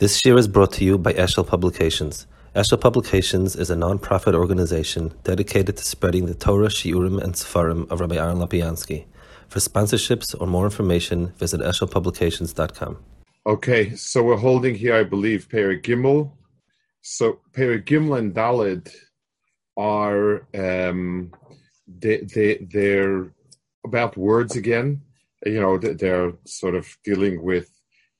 This year is brought to you by Eshel Publications. Eshel Publications is a non-profit organization dedicated to spreading the Torah, Shiurim, and Sefarim of Rabbi Aaron Lapiansky. For sponsorships or more information, visit eshelpublications.com. Okay, so we're holding here, I believe, Perek Gimel. So Perek Gimel and Dalid are um, they, they they're about words again. You know, they're sort of dealing with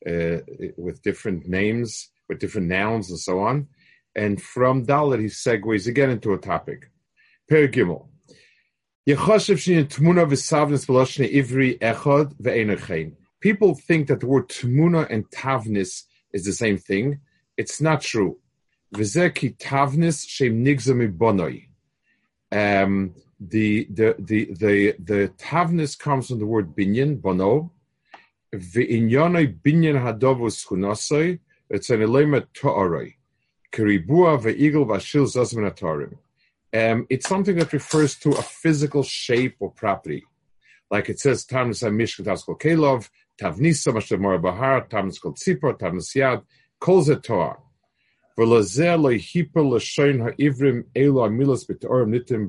uh, with different names, with different nouns, and so on. And from Dalit, he segues again into a topic. People think that the word tmuna and tavnis is the same thing. It's not true. Um, the, the, the, the, the tavnis comes from the word binyan, bono, Chunasoi, etzan elema to'aroi. Keribua ve'igel v'ashil. Um, it's something that refers to a physical shape or property. Like it says, Tamnis HaMishkat Askol Kelov, Tavnisa Mashtav Mora Bahar, Tamnis Kol Tzipor, Tavnis Yad, Kol l'shoin ha'ivrim elo nitim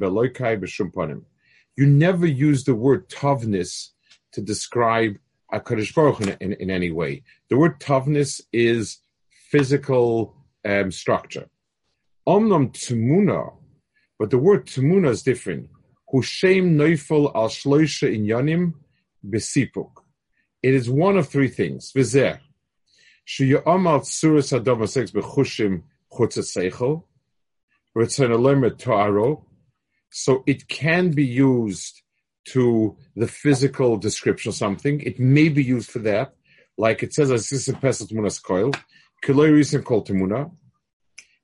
You never use the word tavnis to describe HaKadosh Baruch in, in, in, any way. The word tavnis is physical um, structure. Omnam tumuna, but the word tumuna is different. Hushem neufel al shloisha inyanim besipuk. It is one of three things. Vizer. Sheyam al tsuras hadam sex bechushim chutza seichel. So it can be used to the physical description of something. It may be used for that, like it says, "As a pesach munas koil, kiloi reason kol temuna."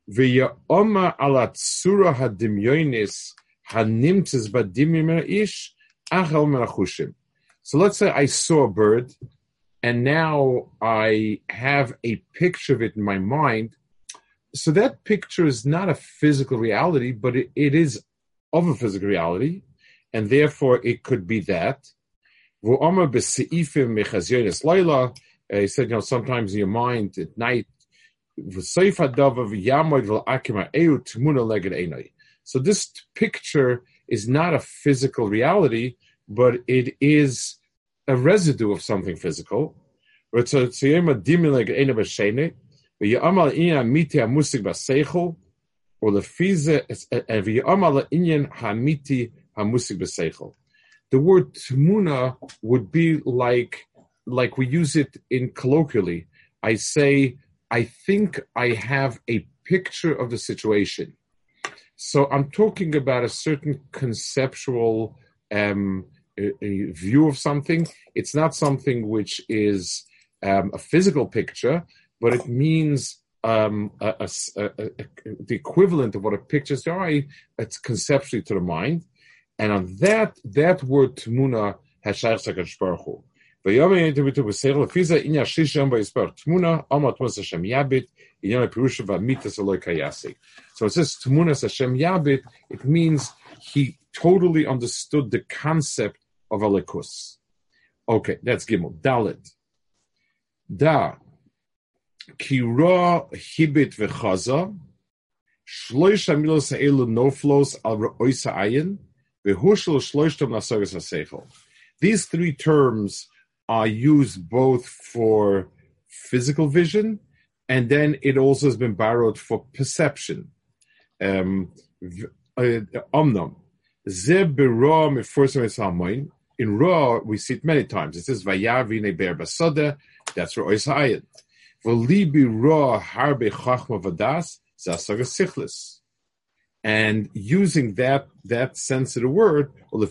V'ya'oma ala tzura hadimyonis hanimtzes badimim ish achel merachushim. So let's say I saw a bird, and now I have a picture of it in my mind. So that picture is not a physical reality, but it, it is of a physical reality and therefore it could be that. Uh, he said, you know, sometimes in your mind at night, so this picture is not a physical reality, but it is a residue of something physical. Or the hamusik b'seichel. The word tmuna would be like like we use it in colloquially. I say, I think I have a picture of the situation. So I'm talking about a certain conceptual um, a, a view of something. It's not something which is um, a physical picture, but it means um, a, a, the equivalent of what a picture is eye. It's conceptually to the mind. And on that, that word tmuna has shaykh sakadosh baruch. So it says tmuna Hashem yabit. It means he totally understood the concept of alikus. Okay, that's gimel. Dalit. Da. Kira hibit v'chaza. Shloish hamilos ha'elu noflos al ra'oisa ayin. These three terms are used both for physical vision and then it also has been borrowed for perception. Um, uh. In Ra, we see it many times. It says, Vayavine ber basada, that's Ra Oisayat. V'libi Ra harbe chachma vadas, zasaga and using that that word, or the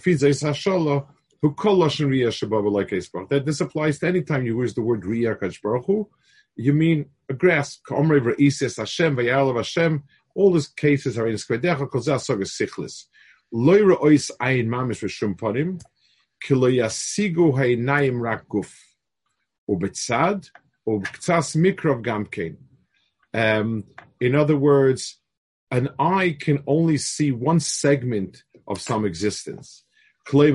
like That this applies to any time you use the word riyah kachbaruchu, you mean a grass. All these cases are in skvedecha kozah sogas sichlis. Loy ois ayin mamish v'shum panim, kilo yasigu ha'inayim rak guf. Ubetzad, ubktsas mikrov gamkein. Um, in other words, an eye can only see one segment of some existence. So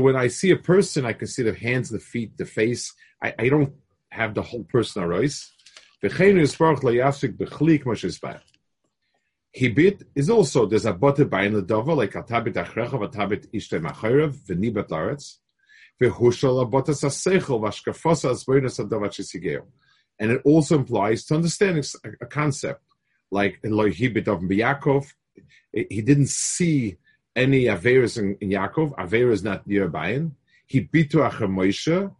when I see a person, I can see the hands, the feet, the face. I, I don't have the whole person arise. Hibit is also there's a bote bain ledova like a tabit achrecha a tabit ishte macharev v'nibat laretz v'hushal a bote sasechel v'ashkafos asboinus adovat shesigeo. And it also implies to understand a concept like Hibit of Yaakov. He didn't see any Averas in, in Yaakov. Is not nearby. He bitu acher Moshe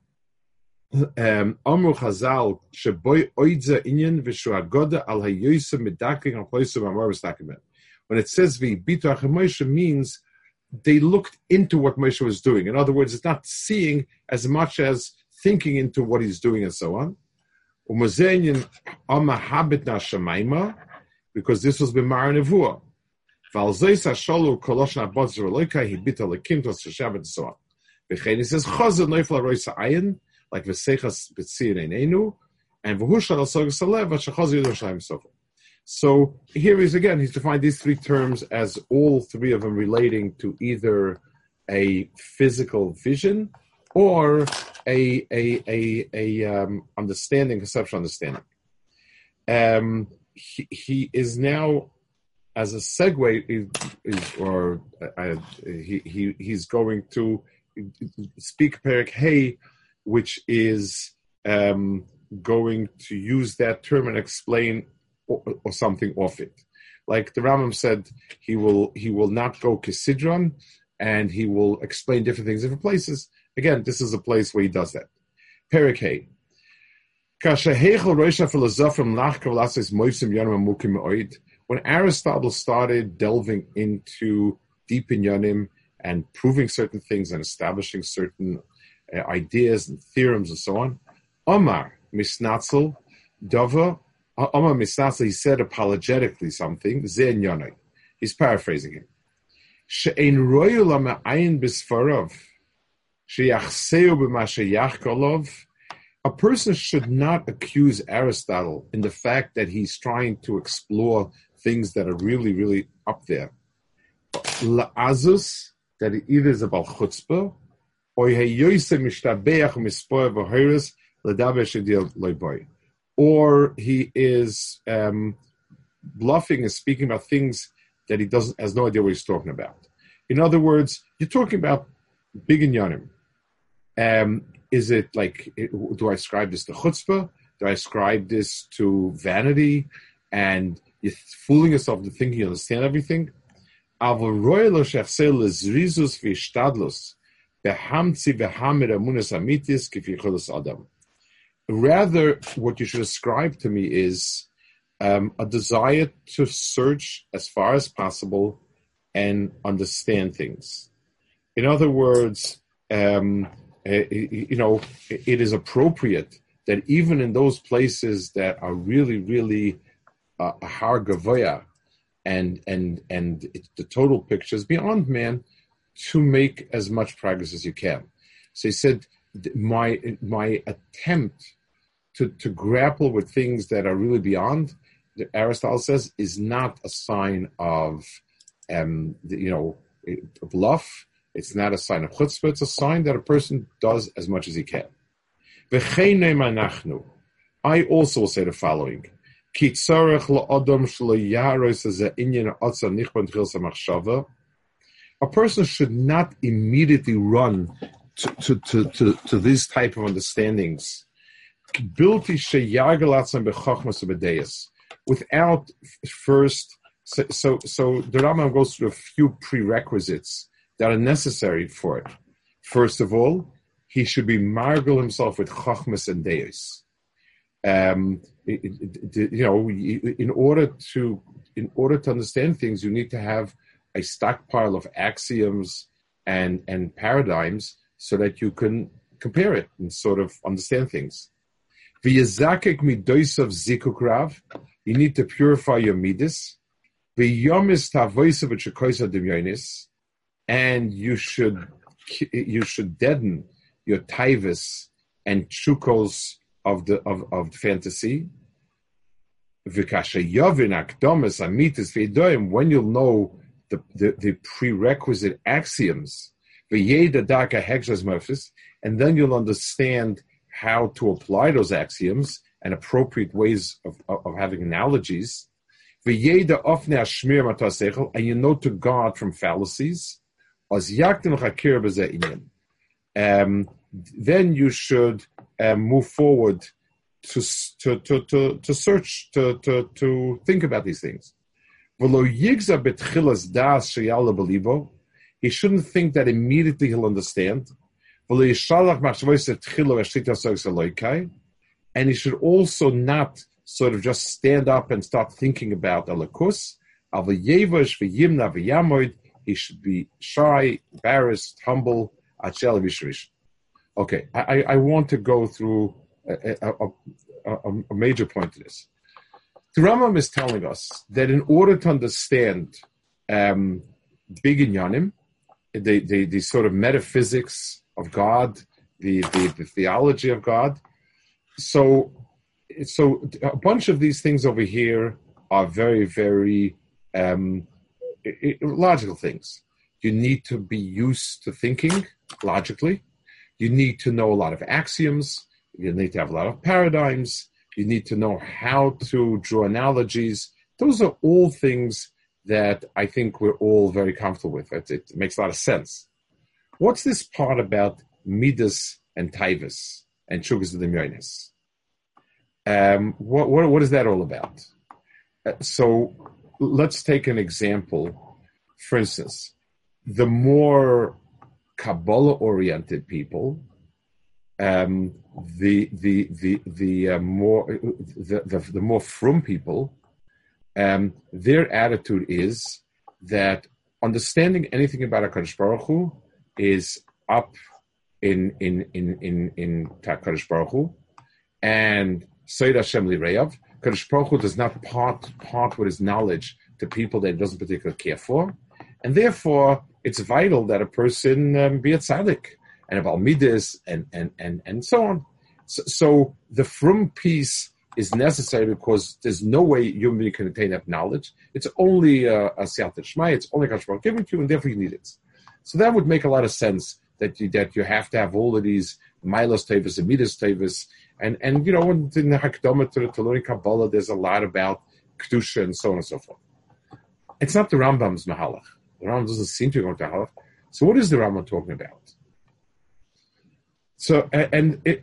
um, Amru Chazal sheboy oidze inyan v'shu agoda al hayoyse medaking al ploisem amaris document. When it says v'bitu Moshe means they looked into what Moshe was doing. In other words, it's not seeing as much as thinking into what he's doing and so on. Umazenyan ama habit na shemaima, because this was b'mar nevuah. Valzeis hasholu kolosh na botzer loika hibita lekim tos shabbat and so. V'chein he says chazad neifla roisa ayin like Vesechas Betzir Einenu, and Vahushal Asogas Alev, Shachazi Yerushalayim Sofer. So here is again, he's defined these three terms as all three of them relating to either a physical vision or a a a, a um, understanding, conceptual understanding. Um, he, he is now, as a segue, or uh, he, he he's going to speak Perik Hey which is um, going to use that term and explain or, or, something off it. Like the Rambam said, he will he will not go Kisidron, and he will explain different things, different places. Again, this is a place where he does that. Perikei. When Aristotle started delving into deep in Yanim and proving certain things and establishing certain uh, ideas and theorems and so on. Omar misnatzel dova. Omar misnatzel. He said apologetically something. He's paraphrasing him. Bisfarov. A person should not accuse Aristotle in the fact that he's trying to explore things that are really, really up there. That it either is about chutzpah or he is um, bluffing and speaking about things that he doesn't has no idea what he's talking about. In other words, you're talking about big inyanim. Um, is it like do I ascribe this to chutzpah? Do I ascribe this to vanity? And you're fooling yourself to think you understand everything. Rather, what you should ascribe to me is um, a desire to search as far as possible and understand things. In other words, um, you know, it is appropriate that even in those places that are really, really uh, har gavoya, and and and the total picture is beyond man, to make as much progress as you can. So he said, my my attempt to, to grapple with things that are really beyond, Aristotle says, is not a sign of, um, you know, bluff. It's not a sign of chutzpah. It's a sign that a person does as much as he can. I also will say the following. A person should not immediately run to, to, to, to, to these type of understandings without first so, so, so the Rambam goes through a few prerequisites that are necessary for it. First of all, he should be margal himself with chachmas and deis. Um, you know, in order to in order to understand things, you need to have a stockpile of axioms and and paradigms so that you can compare it and sort of understand things. V'yazakek midoisav zikukrav, you need to purify your midas. V'yomis tavoisav v'chekoisa demyonis, and you should you should deaden your tivus and chukos of the of, of fantasy. When you'll know the, the, the prerequisite axioms, and then you'll understand how to apply those axioms and appropriate ways of, of, of having analogies. And you know to guard from fallacies. Um, then you should um, move forward to, to, to, to, to search, to, to, to think about these things. He shouldn't think that immediately he'll understand. And he should also not sort of just stand up and start thinking about Alakus. He should be shy, embarrassed, humble. Okay, I, I want to go through a, a, a, a major point to this. The Rambam is telling us that in order to understand um, big inyanim, the, the, the sort of metaphysics of God, the, the, the theology of God. So, so a bunch of these things over here are very, very um, logical things. You need to be used to thinking logically. You need to know a lot of axioms. You need to have a lot of paradigms. You need to know how to draw analogies. Those are all things that I think we're all very comfortable with. It, it makes a lot of sense. What's this part about Midas and Taivas and sugars of the Myonis? Um, what, what, what is that all about? Uh, so let's take an example. For instance, the more Kabbalah oriented people, um, the the the the uh, more the, the, the more from people, um, their attitude is that understanding anything about Hakadosh Baruch Hu is up in in in in in Kadosh Baruch Hu, and Seir Hashem Lireyav. Kadosh Baruch Hu does not part part with his knowledge to people that he doesn't particularly care for, and therefore it's vital that a person um, be a tzaddik and about midas and and and and so on. So, so the from piece is necessary because there's no way human can attain that knowledge. It's only uh, a siyat shmai. It's only Kadosh Baruch given to you, and therefore you need it. So that would make a lot of sense that you that you have to have all of these milos tavis and midas tavis, and and you know in the Hakdama to, to learning Kabbalah, there's a lot about kedusha and so on and so forth. It's not the Rambam's mahalach. The Rambam doesn't seem to go to halach. So what is the Rambam talking about? So and it,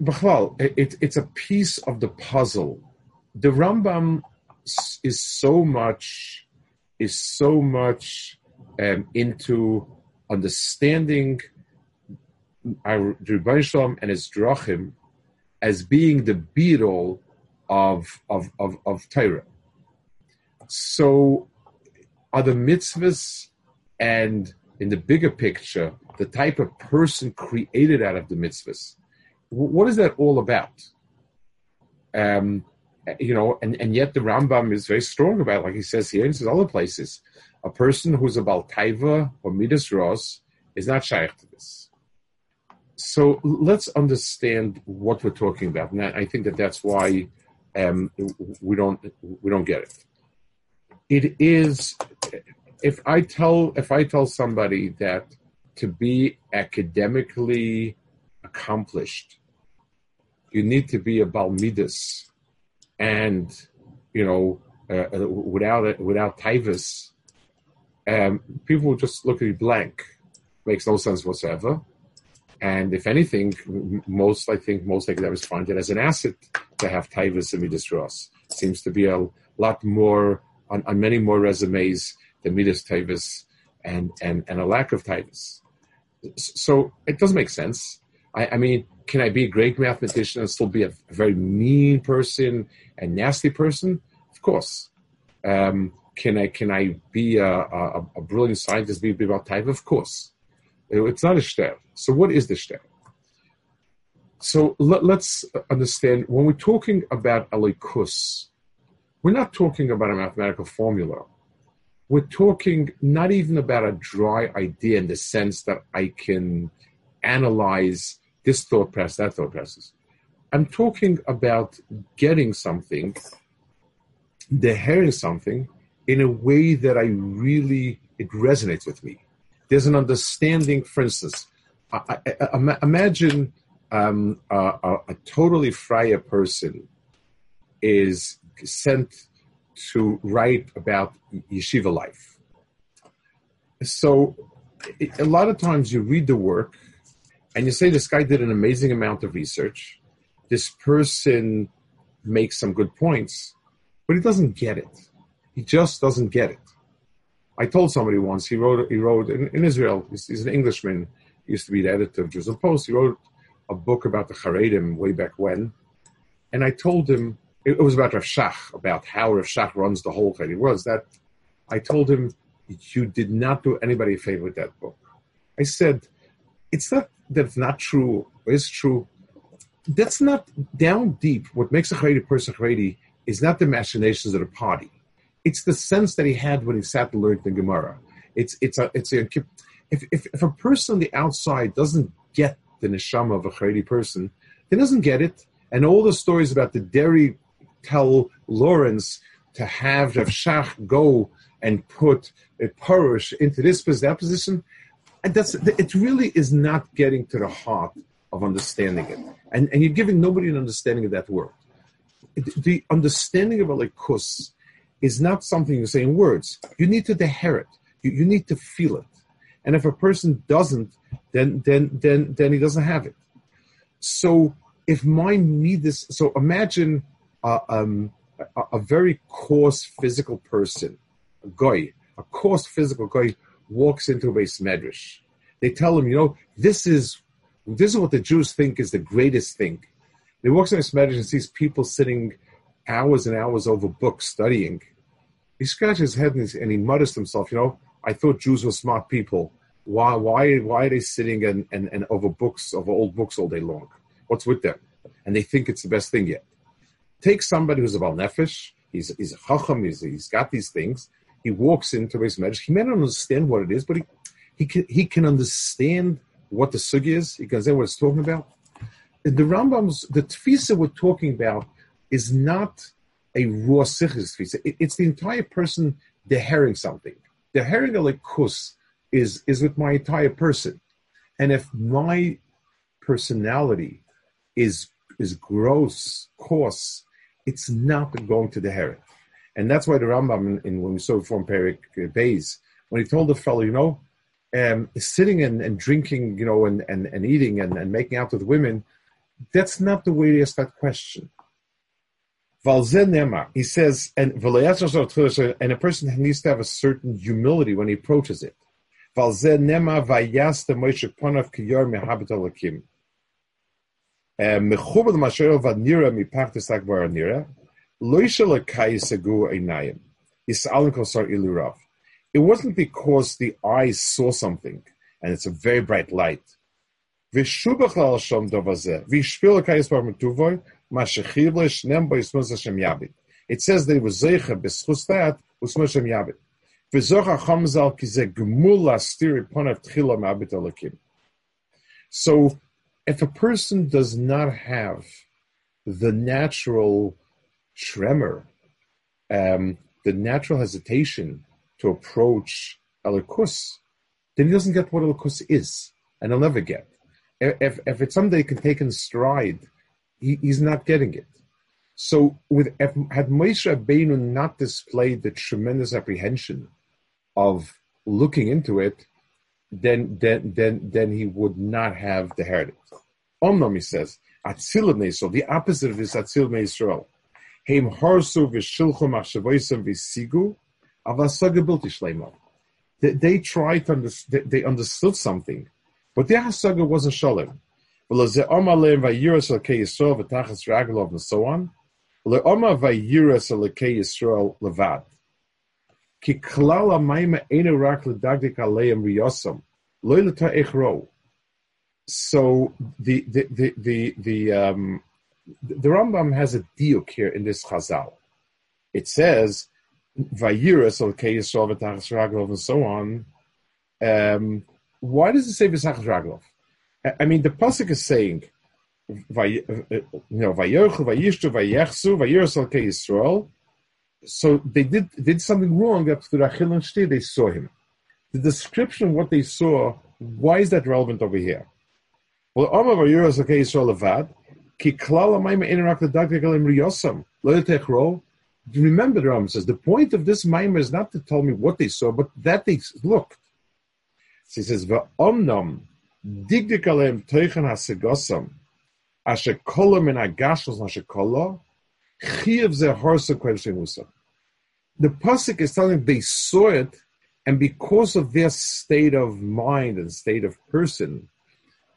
it, it's a piece of the puzzle. The Rambam is so much is so much um, into understanding our Rebbeinu and his drachim as being the beetle of of of, of Torah. So, are the mitzvahs and in the bigger picture, the type of person created out of the mitzvahs, what is that all about? Um, you know, and, and yet the Rambam is very strong about it, like he says here and says other places. A person who's a Baltaiva or Midas is not shaykh to this. So let's understand what we're talking about, and I think that that's why um, we don't we don't get it. It is if I tell if I tell somebody that to be academically accomplished, you need to be a balmidus, and you know uh, uh without without taivas, um, people will just look at you blank makes no sense whatsoever. And if anything, most I think most academics find it as an asset to have Taivas and Midas Ross. Seems to be a lot more on, on many more resumes than Midas Taivas and, and, and a lack of Taivas. So it doesn't make sense. I, I, mean, can I be a great mathematician and still be a, very mean person and nasty person? Of course. Um, can I can I be a, a, a brilliant scientist? Be about type? Of course. It's not a shter. So what is the shter? So let, us understand when we're talking about alikus, we're not talking about a mathematical formula. We're talking not even about a dry idea in the sense that I can analyze this thought process, that thought process. I'm talking about getting something, the hearing something in a way that I really it resonates with me there's an understanding. For instance, I, I, I, imagine um, a, a, a, totally freie person is sent to write about yeshiva life. So, a lot of times you read the work and you say this guy did an amazing amount of research. This person makes some good points, but he doesn't get it. He just doesn't get it. I told somebody once he wrote he wrote in, in Israel. He's, he's, an Englishman. He used to be the editor of Jerusalem Post. He wrote a book about the Haredim way back when, and I told him it, was about Rav Shach about how Rav Shach runs the whole thing. It was that I told him you did not do anybody a favor with that book. I said it's not that it's not true. It's true. That's not down deep. What makes a Haredi person Haredi is not the machinations of the party. It's the sense that he had when he sat and learned the Gemara. It's it's a it's a if, if, if a person on the outside doesn't get the neshama of a Haredi person, he doesn't get it. And all the stories about the dairy tell Lawrence to have Rav Shach go and put a Purush into this position, that position, and that's it. Really is not getting to the heart of understanding it, and and you're giving nobody an understanding of that word. The understanding of a likus is not something you say in words. You need to deher it. You, you need to feel it. And if a person doesn't, then then then then he doesn't have it. So if mind need this, so imagine uh, um, a, a, very coarse physical person, a guy, a coarse physical guy walks into a base medrash. They tell him, you know, this is this is what the Jews think is the greatest thing. He walks into a medrash and sees people sitting hours and hours over books studying he scratches his head and, and he mutters to himself, you know, I thought Jews were smart people. Why, why, why are they sitting and, and, and over books, over old books all day long? What's with them? And they think it's the best thing yet. Take somebody who's a Bal Nefesh, he's, he's a Chacham, he's, he's got these things. He walks into his marriage. He may not understand what it is, but he, he, can, he can understand what the sugi is. He can understand what it's talking about. The Rambam's, the tfisa we're talking about is not a raw sichis tfisa. It's the entire person dehering something. Dehering a likus is is with my entire person, and if my personality is is gross, coarse, it's not going to deher it. And that's why the Rambam, in, in when we saw from Perik Bays, when he told the fellow, you know, um, sitting and, and, drinking, you know, and, and, and eating and, and making out with women, that's not the way to ask that question. He says, and and a person needs to have a certain humility when he approaches it. It wasn't because the eyes saw something, and it's a very bright light. It says that it was Zeicha b'schus that u'smo Shem Yabit. V'zocha chamzal ki ze gemul lastir ponav tchila ma'abit alakim. So, if a person does not have the natural tremor, um, the natural hesitation to approach Elikus, then he doesn't get what Elikus is, and he'll never get. If, if it's something he can take in stride he, he's not getting it. So, with had Moshe Rabbeinu not displayed the tremendous apprehension of looking into it, then then then then he would not have the heritage. Omnom, he says, Atzilim so the opposite of this Atzilim Yisrael. Heim harsu v'shilchu machshavoisem v'sigu avasaga. They tried to understand, they understood something, but their hasaga wasn't shalom so the the the the um the Rambam has a diuk here in this Chazal. It says vayiras alekei Yisrael v'tachas raglov and so on. Um, why does it say v'tachas raglov? I mean, the pasuk is saying, uh, you know, Vayochu, Vayishtu, Ke Yisrael. So they did did something wrong up to Rachel and Shti, they saw him. The description of what they saw, why is that relevant over here? Well, Omar is okay Yisrael Levad. Ki klal amayim inerak ledagdegel im riyosam. Lo yetech ro. Remember, the Rambam says the point of this maimer is not to tell me what they saw, but that they looked. So he says, "Va'omnam digdikalem teichen hasegosam asher kola min agashos asher kola chiyav ze harsa musa." The pasuk is telling they saw it, and because of their state of mind and state of person,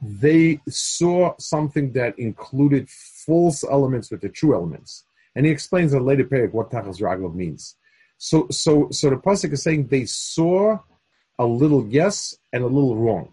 they saw something that included false elements with the true elements. And he explains in later period what Tachas Raglav means. So, so, so the pasuk is saying they saw a little yes and a little wrong.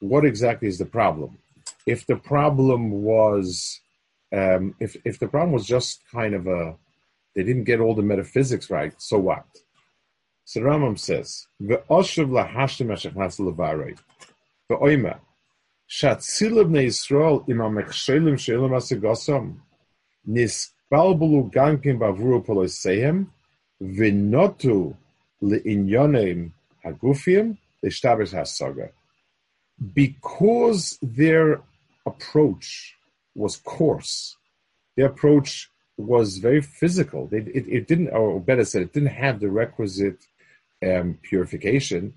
what exactly is the problem. If the problem was, um, if if the problem was just kind of a, they didn't get all the metaphysics right, so what? So Rambam says, "Ve'oshav lahashtem eshachnas levarei, ve'oima shatzilav ne Yisrael im amechshelim she'elam asegosam nisbalbulu gankim bavuru polosehem v'notu le'inyonim Hagufim, the Shtabers Hasaga. Because their approach was coarse, their approach was very physical. It, it, it, didn't, or better said, it didn't have the requisite um, purification.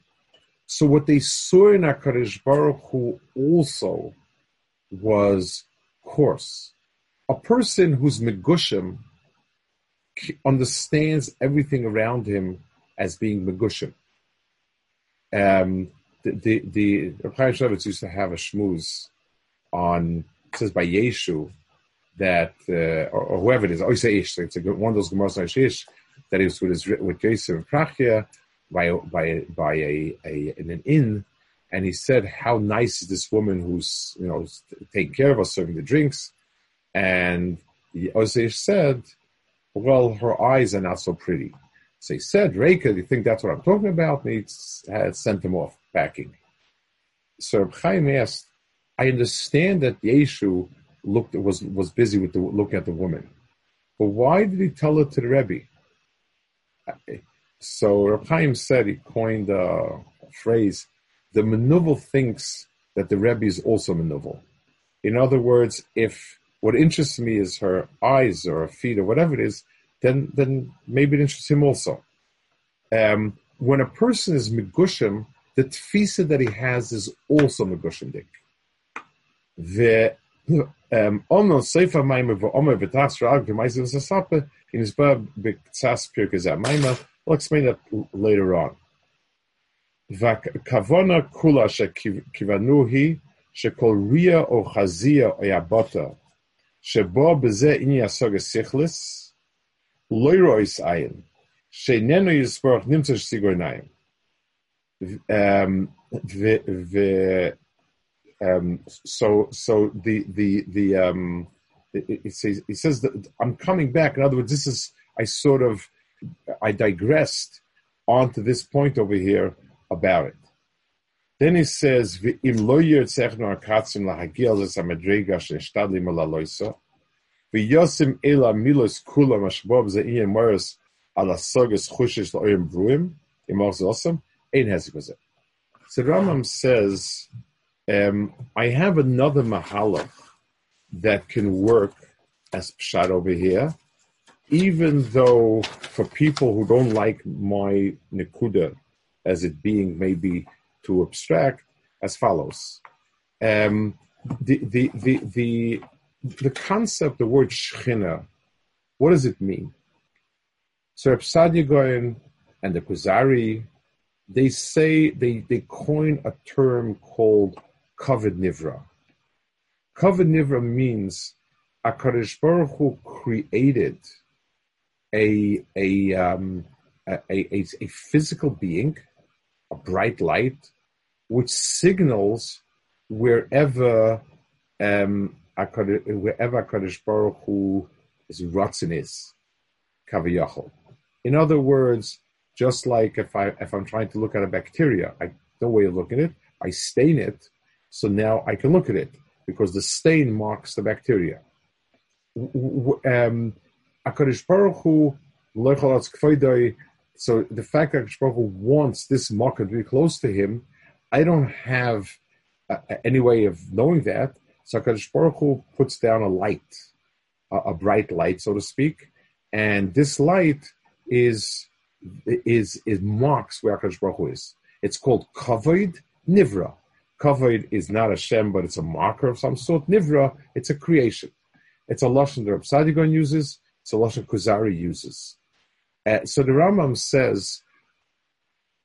So what they saw in Hakadosh Baruch Hu also was coarse. A person who's megushim understands everything around him as being megushim. Um, the the, the Chaim used to have a shmooze on it says by Yeshu that uh, or, or, whoever it is, oh, say Ish, it's a, one of those Gemara Ish that is with his with Yosef Prachia by by by a, a in an inn, and he said how nice is this woman who's you know taking care of us, serving the drinks, and Oseish said, well, her eyes are not so pretty. So he said, Reika, do you think that's what I'm talking about? And he had sent him off packing. So Chaim asked, I understand that Yeshu looked was was busy with the, looking at the woman, but why did he tell it to the Rebbe? So Reb Chaim said he coined a phrase: "The menuvel thinks that the Rebbe is also menuvel." In other words, if what interests me is her eyes or her feet or whatever it is, then then maybe it interests him also. Um, when a person is megushim, the tfisa that he has is also megushindik. The um, Ono Sefer Maimer v'Omer v'Tas Ra'ag v'Maisim Sasape in his bab b'Tzas Pirkei Maimer. We'll explain that later on. V'Kavona Kula shekivanu hi shekol ria o chazia o yabota shebo b'zeh asog sichlis Um, the the um, so so the the the um, it, it says he says that I'm coming back. In other words, this is I sort of I digressed onto this point over here about it. Then he says, "Im lo yirtzechnu akatzim lahagil zesamedrega sheishtadli malaloisa." V'yosim ela milos ze'iyem la'oyim ein. So Rambam says, um, I have another mahalach that can work as pshat over here, even though for people who don't like my nikuda as it being maybe too abstract, as follows. Um, the, the, the, the, the concept, the word Shechina, what does it mean? So Reb Goyen and the Kuzari, they say, they, they coin a term called Kavod Nivra. Kavod Nivra means HaKadosh Baruch Hu created a, a, um, a, a, a physical being, a bright light, which signals wherever um, wherever Kadosh Baruch Hu is rotzen is, kaviyachol. In other words, just like if I if I'm trying to look at a bacteria, I no way of looking at it. I stain it, so now I can look at it because the stain marks the bacteria. Um, Baruch Hu so the fact that Baruch Hu wants this market to be close to him, I don't have uh, any way of knowing that. So HaKadosh Baruch Hu puts down a light, a, a, bright light, so to speak, and this light is is is marks where HaKadosh Baruch Hu is. It's called Kavod Nivra. Kavod is not a Shem, but it's a marker of some sort. Nivra, it's a creation. It's a lashon that Saadia Gaon uses. It's a lashon Kuzari uses. Uh, so the Rambam says,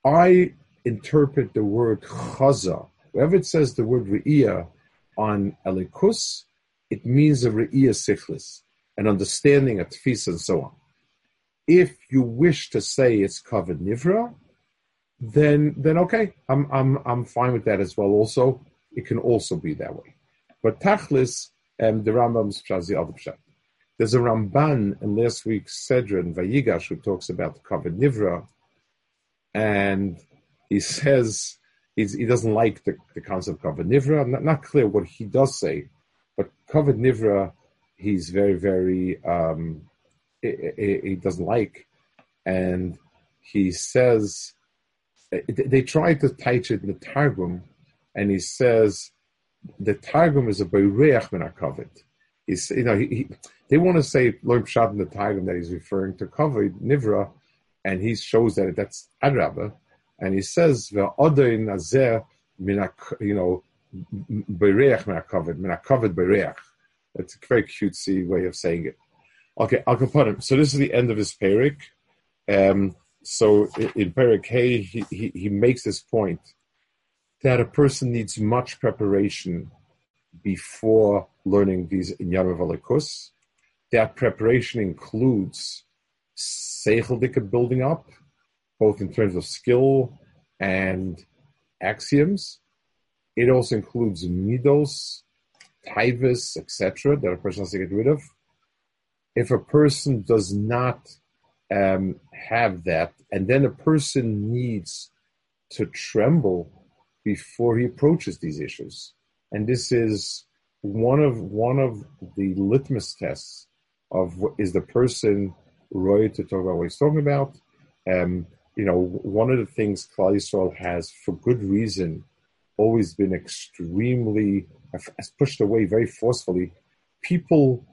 I interpret the word chaza. Wherever it says the word re'iyah, on elikus, it means a re'iyah sichlis, an understanding, a tfis, and so on. If you wish to say it's kavod nivra, then then okay, I'm I'm I'm fine with that as well. Also, it can also be that way. But tachlis, um, the Rambam's pshat the other pshat. There's a Ramban in last week's Sedron Vayigash who talks about the kavod nivra, and he says he doesn't like the, the concept of kavod nivra. Not, not, clear what he does say, but kavod nivra, he's very, very, um, he, he, doesn't like. And he says, they try to teach it in the Targum, and he says, the Targum is a bereach min kavod. He's, you know, he, he, they want to say learn pshat in the Targum that he's referring to kavod nivra, and he shows that that's adrabah and he says the other nazer you know bereach covered covered bereach. A very cutesy way of saying it. Okay, I'll put him. So this is the end of his perik. Um, so in perik he, he, he makes this point that a person needs much preparation before learning these inyanim v'alikus. That preparation includes seichel building up, both in terms of skill and axioms. It also includes midos, taivas, etc., that a person has to get rid of. If a person does not um, have that, and then a person needs to tremble before he approaches these issues, and this is one of one of the litmus tests of what is the person right to talk about what he's talking about. Um, you know, one of the things Klal Yisrael has, for good reason, always been extremely has pushed away very forcefully. People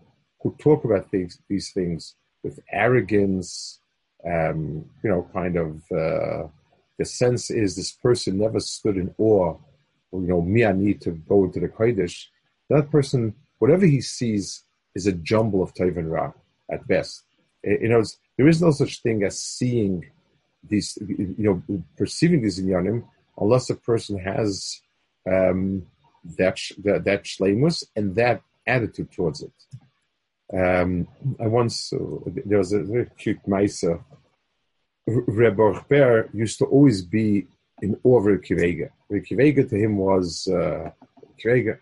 who talk about things, these things with arrogance, um, you know, kind of uh, the sense is this person never stood in awe. You know, me, I need to go into the Kodesh. That person, whatever he sees, is a jumble of Taivan Ra at best. You know, there is no such thing as seeing these, you know, perceiving these inyanim, unless a person has um, that that, that shlemus and that attitude towards it. Um, I once uh, there was a very cute Maisa. Rebbe Ber used to always be in awe of Akiva Eiger. Kivega to him was uh, Akiva Eiger.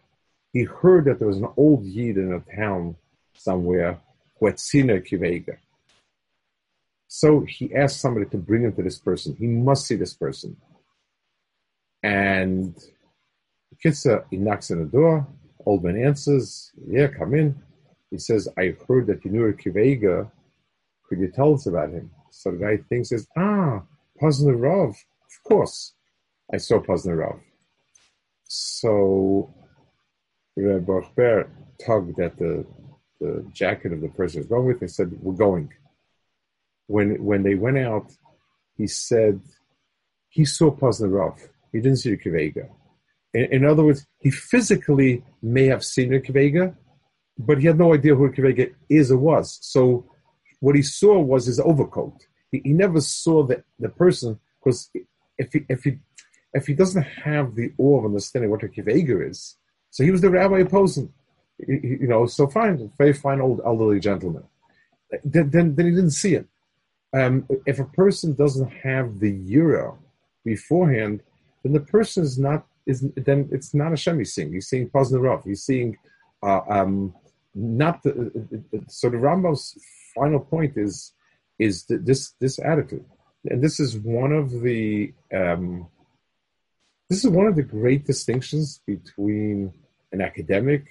He heard that there was an old Yid in a town somewhere who had seen a Akiva Eiger. So he asked somebody to bring him to this person. He must see this person. And Kitsa, he knocks on the door. Old man answers, Yeah, come in. He says, I heard that you knew a Akiva Eiger. Could you tell us about him? So the guy thinks, says, Ah, Pazner Rav. Of course. I saw Pazner Rav. So Rebbe Ber tugged at the, the jacket of the person was going with and said, We're going when when they went out, he said he saw Rav. He didn't see the Akiva Eiger. In, in, other words, he physically may have seen a Akiva Eiger, but he had no idea who Akiva Eiger is or was. So what he saw was his overcoat. He, he never saw the, the person because if he, if he if he doesn't have the awe of understanding what a Akiva Eiger is, so he was the rabbi opposing. You know, so fine, very fine old elderly gentleman. Then, then, then he didn't see it. Um, if a person doesn't have the euro beforehand, then the person is not is then it's not a Shem he's seeing. He's seeing Poznarov. Seeing uh, um, not the, uh, uh, so the Rambam's final point is is this this attitude, and this is one of the um, this is one of the great distinctions between an academic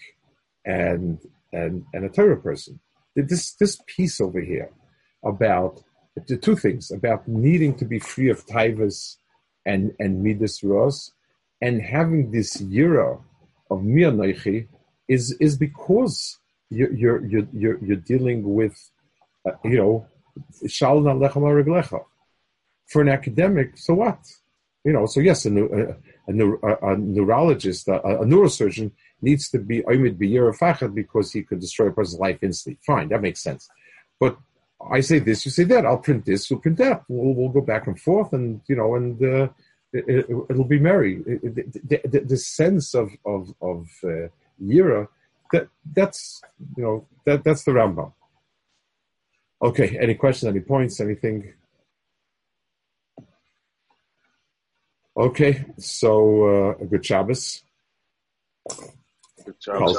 and and, and a Torah person. This this piece over here about the two things about needing to be free of taivas and and midas ros, and having this yira of mianoichi is is because you're you're you're you're, dealing with uh, you know for an academic. So what? You know. So yes, a, a, a, a neurologist, a, a, neurosurgeon needs to be oimid b'yirafachad because he could destroy a person's life instantly. Fine, that makes sense. But I say this, you say that. I'll print this, you'll print that. We'll, we'll go back and forth, and you know, and uh, it, will be merry. the, the, the, sense of of of uh, Yira, that that's you know that that's the Rambam. Okay. Any questions? Any points? Anything? Okay. So uh, a good Shabbos. Good job.